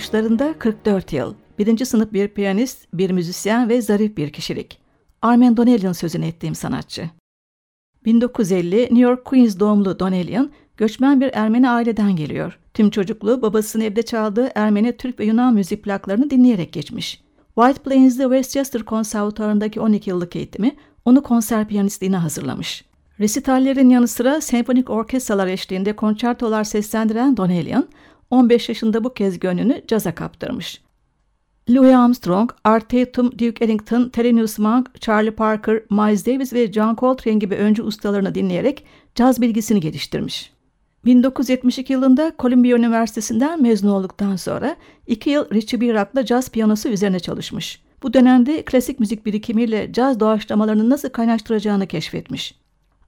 piyano tuşlarında 44 yıl. Birinci sınıf bir piyanist, bir müzisyen ve zarif bir kişilik. Armen Donelian sözünü ettiğim sanatçı. 1950 New York Queens doğumlu Donelian, göçmen bir Ermeni aileden geliyor. Tüm çocukluğu babasının evde çaldığı Ermeni, Türk ve Yunan müzik plaklarını dinleyerek geçmiş. White Plains'de Westchester Konservatuarı'ndaki 12 yıllık eğitimi onu konser piyanistliğine hazırlamış. Resitallerin yanı sıra senfonik orkestralar eşliğinde konçertolar seslendiren Donelian, 15 yaşında bu kez gönlünü caza kaptırmış. Louis Armstrong, Art Tatum, Duke Ellington, Thelonious Monk, Charlie Parker, Miles Davis ve John Coltrane gibi öncü ustalarını dinleyerek caz bilgisini geliştirmiş. 1972 yılında Columbia Üniversitesi'nden mezun olduktan sonra iki yıl Richie Birak'la caz piyanosu üzerine çalışmış. Bu dönemde klasik müzik birikimiyle caz doğaçlamalarını nasıl kaynaştıracağını keşfetmiş.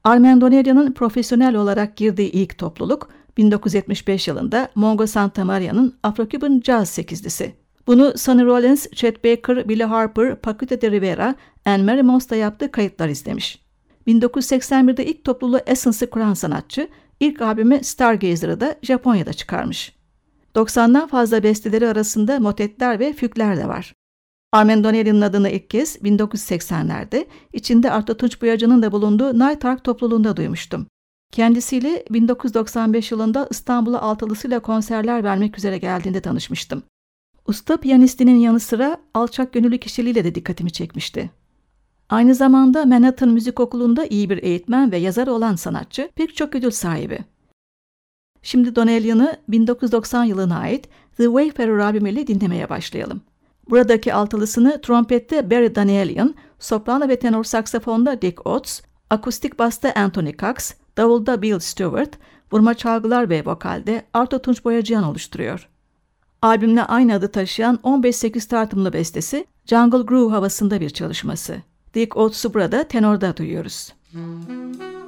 Armen Doneria'nın profesyonel olarak girdiği ilk topluluk 1975 yılında Mongo Santa Maria'nın Afro-Cuban Jazz sekizlisi. Bunu Sonny Rollins, Chet Baker, Billy Harper, Paquita de Rivera, Anne Mary Moss'ta yaptığı kayıtlar izlemiş. 1981'de ilk topluluğu Essence'ı kuran sanatçı, ilk albümü Stargazer'ı da Japonya'da çıkarmış. 90'dan fazla besteleri arasında motetler ve fügler de var. Armen Donelli'nin adını ilk kez 1980'lerde içinde Arto Tunç Boyacı'nın da bulunduğu Night Ark topluluğunda duymuştum. Kendisiyle 1995 yılında İstanbul'a altılısıyla konserler vermek üzere geldiğinde tanışmıştım. Usta piyanistinin yanı sıra alçak gönüllü kişiliğiyle de dikkatimi çekmişti. Aynı zamanda Manhattan Müzik Okulu'nda iyi bir eğitmen ve yazar olan sanatçı pek çok ödül sahibi. Şimdi Donellian'ı 1990 yılına ait The Wayfarer albümüyle dinlemeye başlayalım. Buradaki altılısını trompette Barry Danielian, soprano ve tenor saksafonda Dick Oates, akustik basta Anthony Cox, davulda Bill Stewart, vurma çalgılar ve vokalde Arto Tunç Boyacıyan oluşturuyor. Albümle aynı adı taşıyan 15-8 tartımlı bestesi Jungle Groove havasında bir çalışması. Dick Oates'u burada tenorda duyuyoruz. Müzik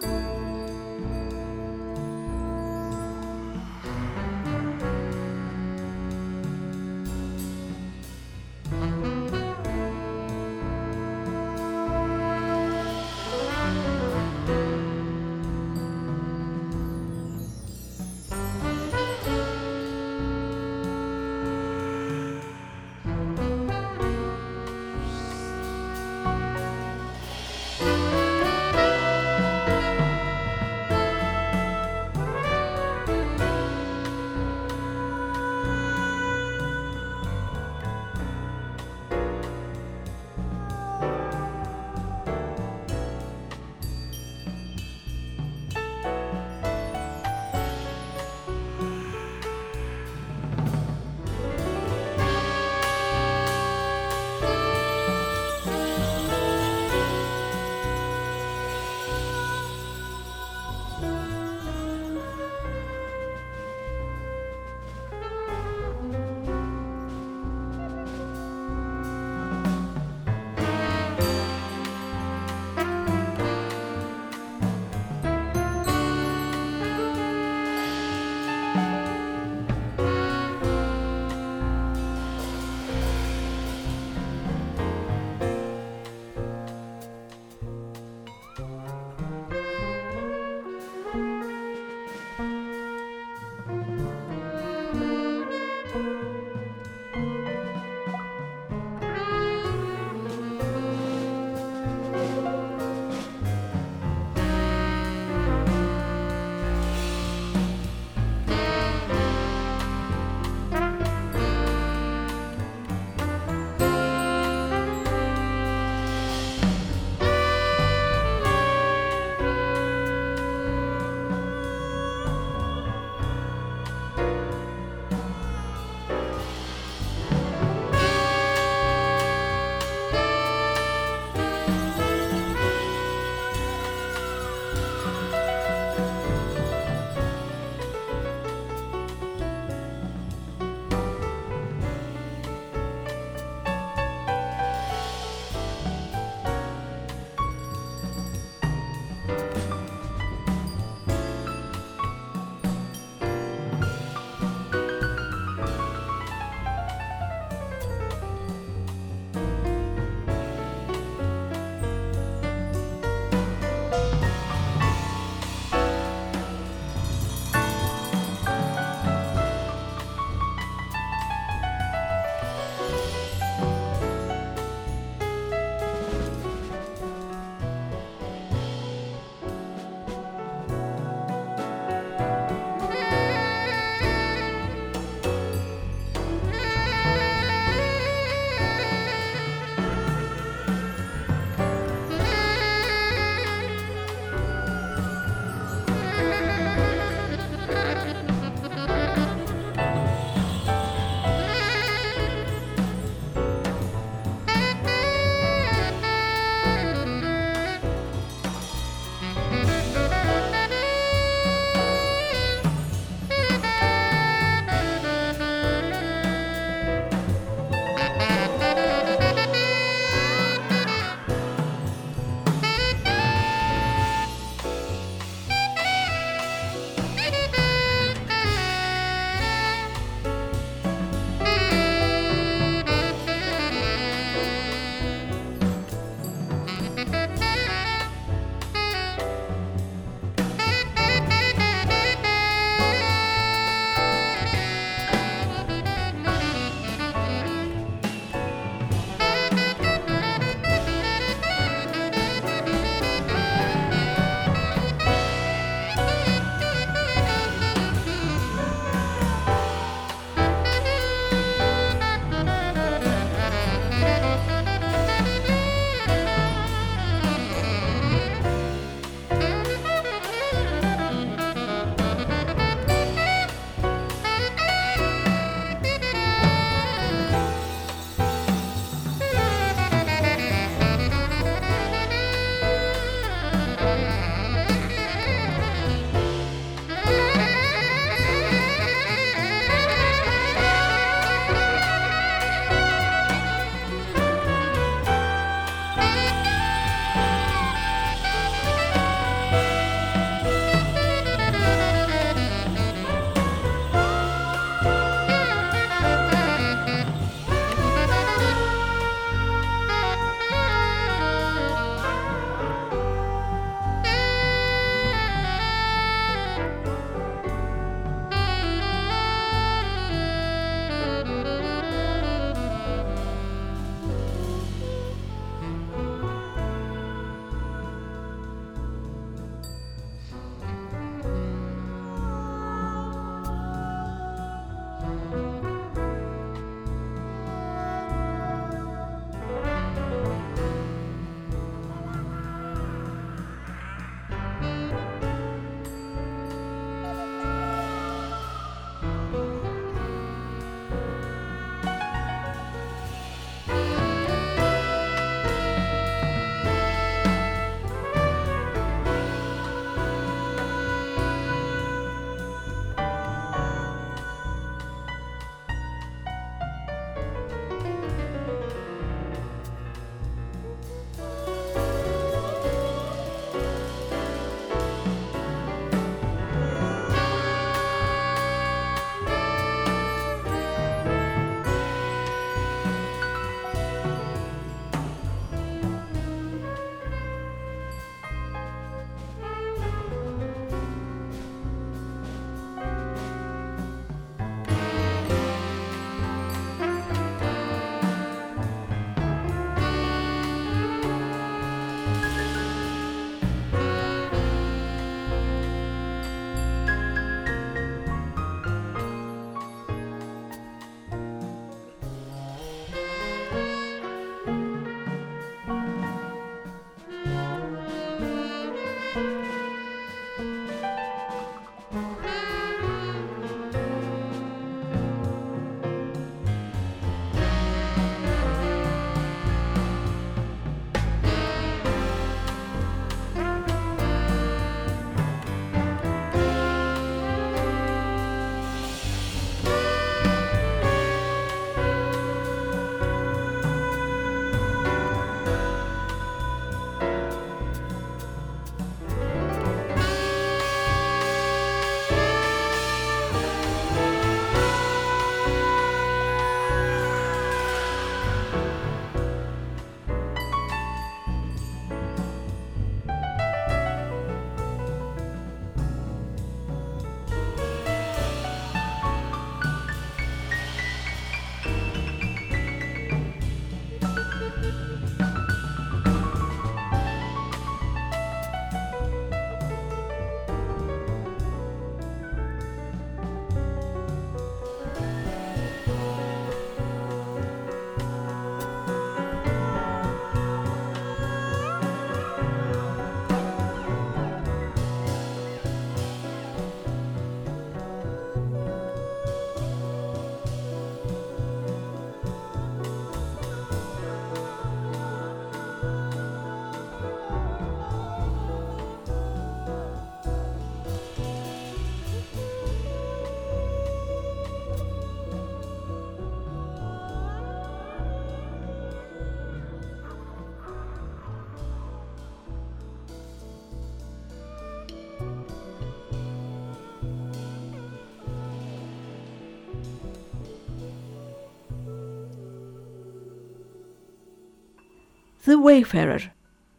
The Wayfarer.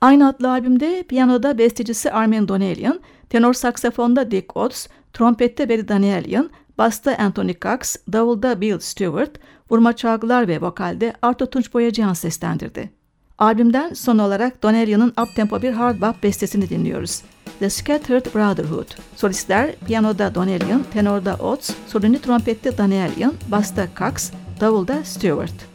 Aynı adlı albümde piyanoda bestecisi Armin Donelian, tenor saksafonda Dick Ots, trompette Barry Danielian, basta Anthony Cox, davulda Bill Stewart, vurma çalgılar ve vokalde Arto Tunç Boyacıyan seslendirdi. Albümden son olarak Donelian'ın uptempo bir hard bop bestesini dinliyoruz. The Scattered Brotherhood. Solistler piyanoda Donelian, tenorda Oates, solini trompette Danielian, basta Cox, davulda Stewart.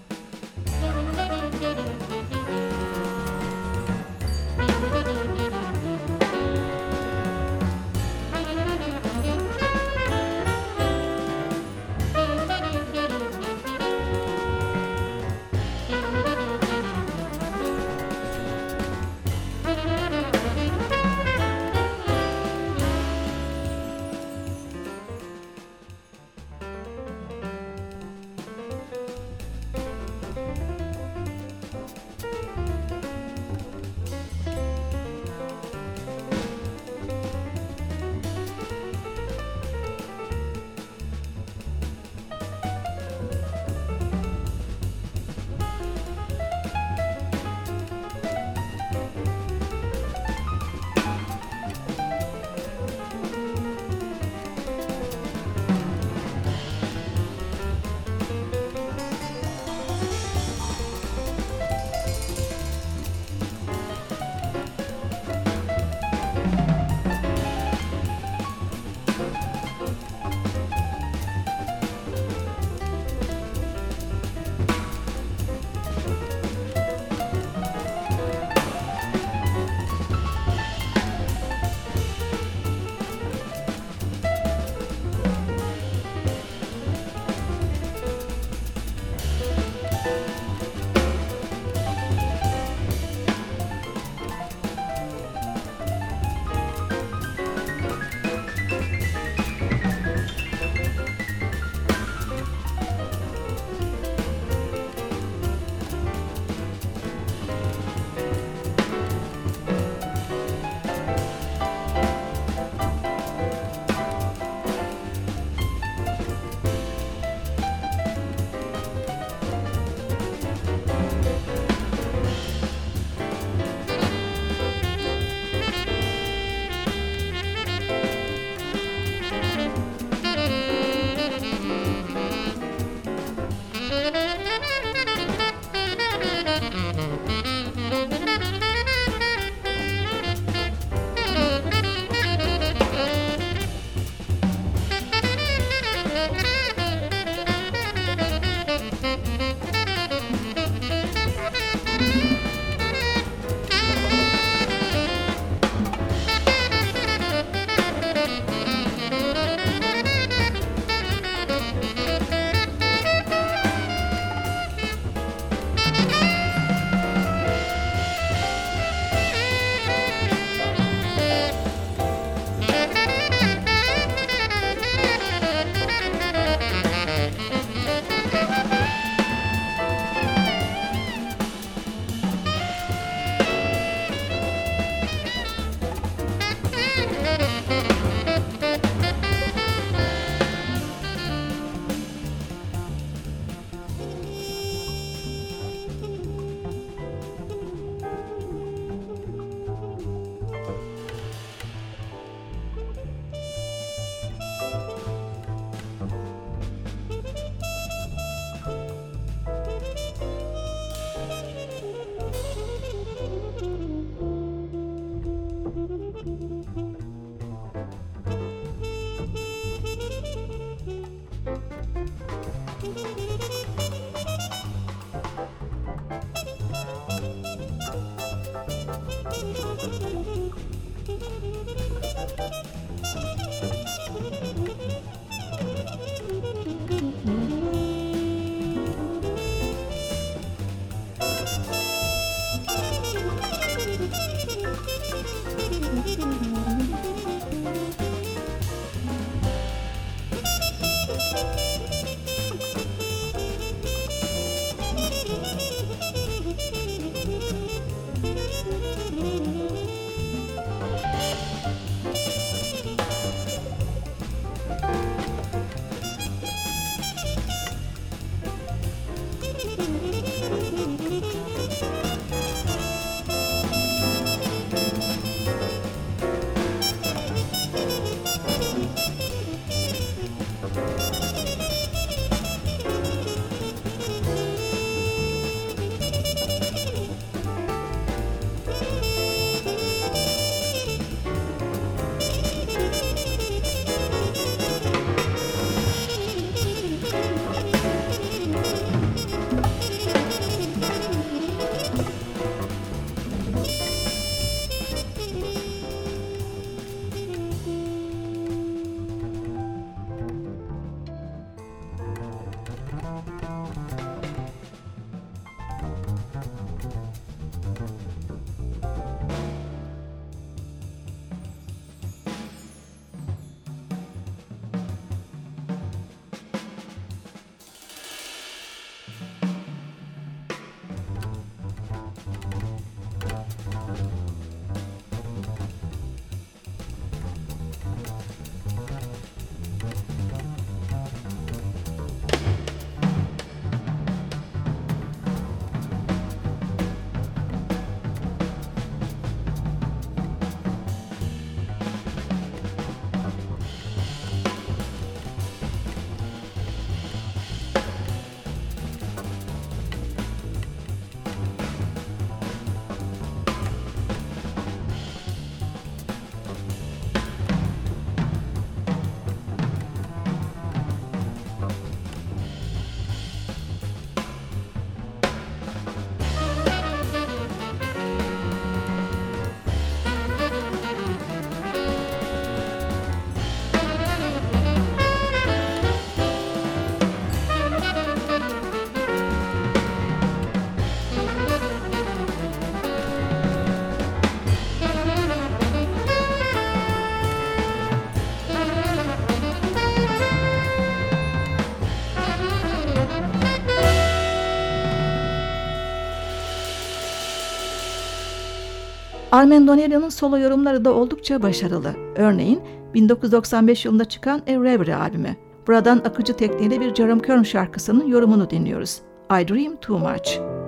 Armen Donielia'nın solo yorumları da oldukça başarılı. Örneğin 1995 yılında çıkan A Reverie albümü. Buradan akıcı tekniğiyle bir Jerome Kern şarkısının yorumunu dinliyoruz. I Dream Too Much.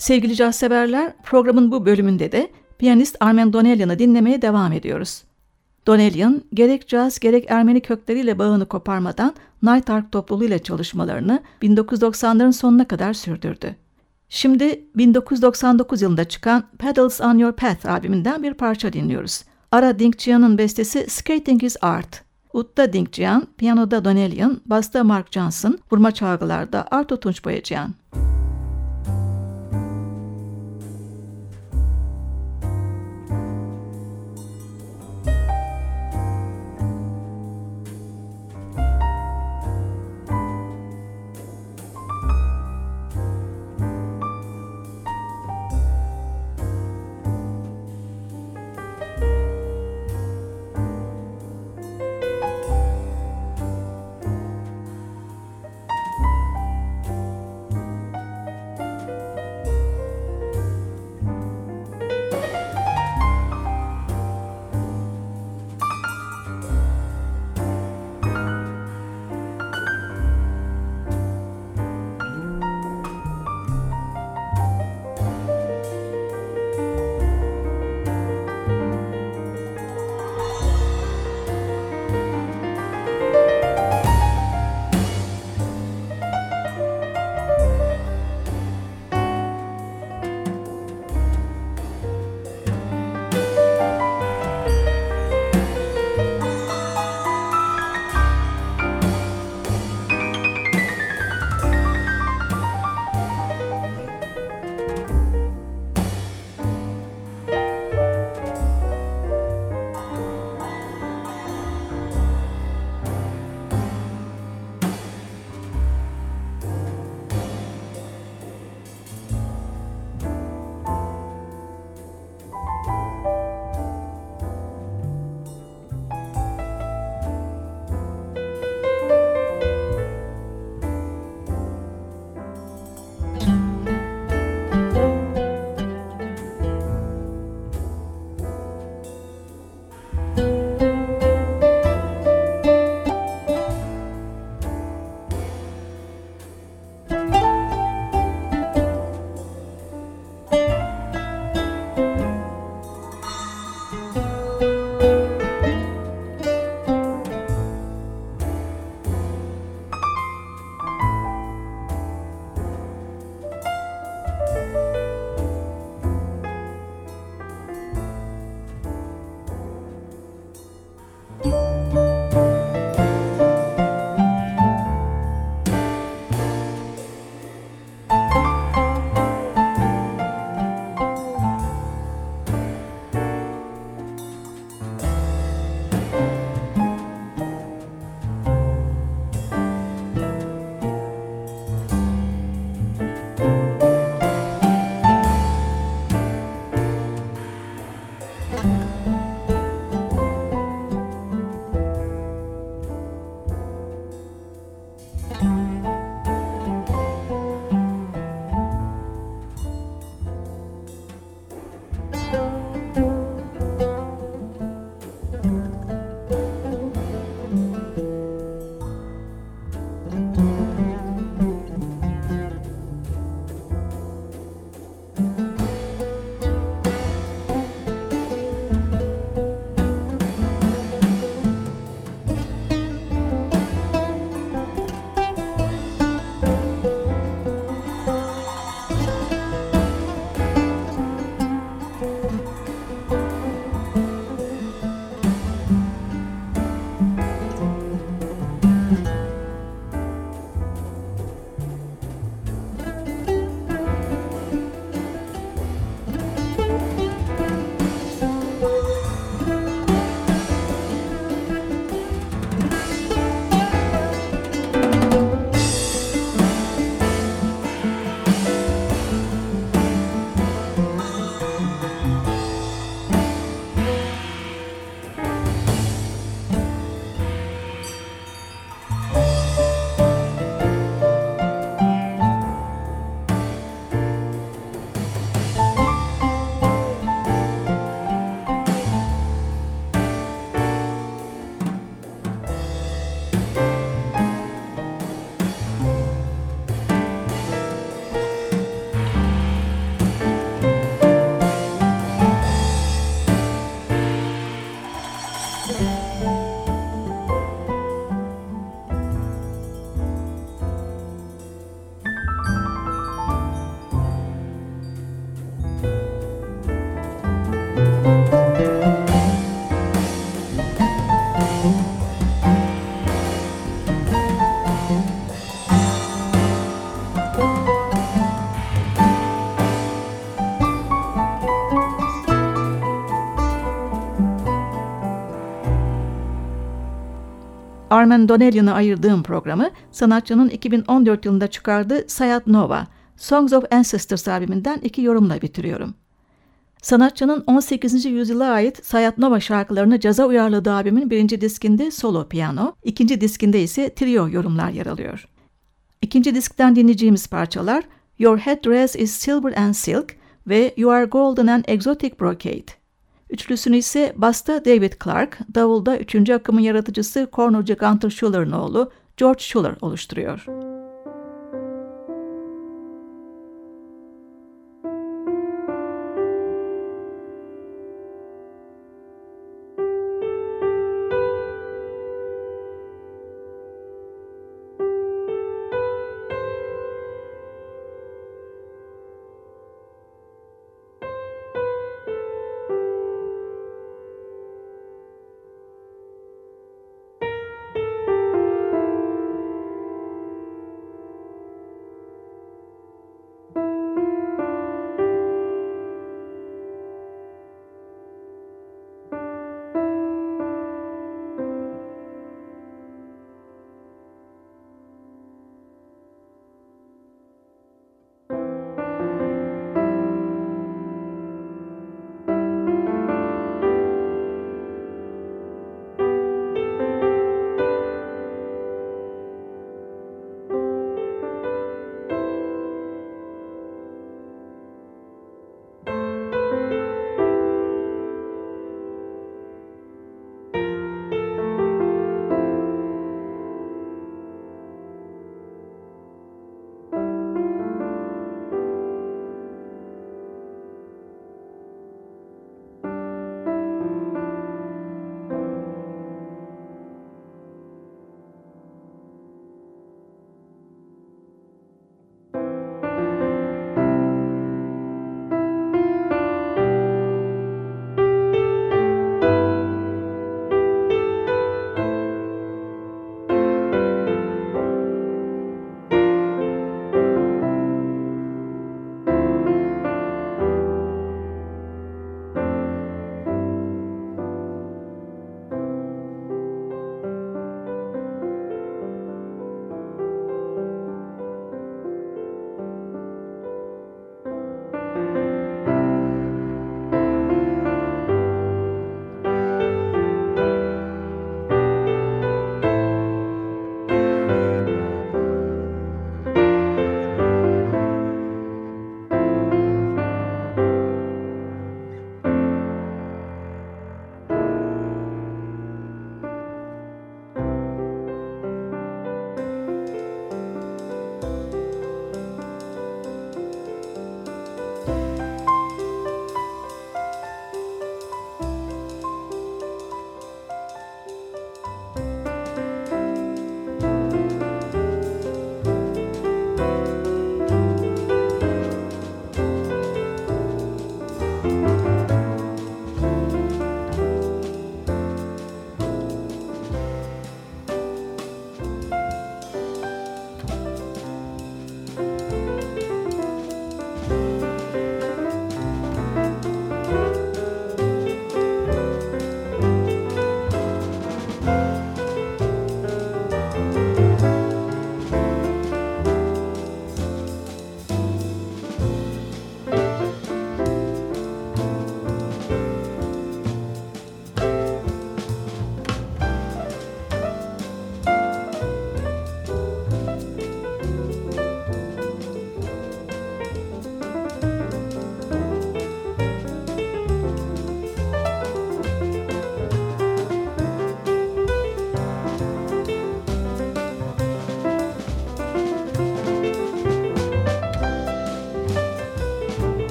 Sevgili caz severler, programın bu bölümünde de piyanist Armen Donelian'ı dinlemeye devam ediyoruz. Donelian, gerek caz gerek Ermeni kökleriyle bağını koparmadan Night Ark topluluğuyla çalışmalarını 1990'ların sonuna kadar sürdürdü. Şimdi 1999 yılında çıkan Pedals on Your Path albümünden bir parça dinliyoruz. Ara Dinkjian'ın bestesi Skating is Art. Utta Dinkjian, piyanoda Donelian, basta Mark Johnson, vurma çalgılarda Arto Tunç Boyaciyan. Armen Donnellion'a ayırdığım programı sanatçının 2014 yılında çıkardığı Sayat Nova, Songs of Ancestors albümünden iki yorumla bitiriyorum. Sanatçının 18. yüzyıla ait Sayat Nova şarkılarını caza uyarladığı albümün birinci diskinde solo piyano, ikinci diskinde ise trio yorumlar yer alıyor. İkinci diskten dinleyeceğimiz parçalar Your Headdress is Silver and Silk ve You Are Golden and Exotic Brocade. Üçlüsünü ise basta David Clark, davulda üçüncü akımın yaratıcısı kornocu Gunter Schuller'ın oğlu George Schuller oluşturuyor.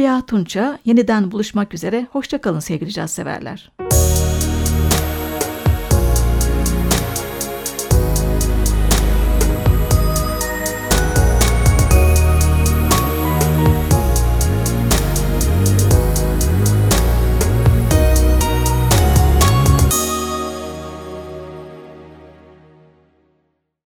Hülya Tunça. Yeniden buluşmak üzere. Hoşçakalın sevgili caz severler.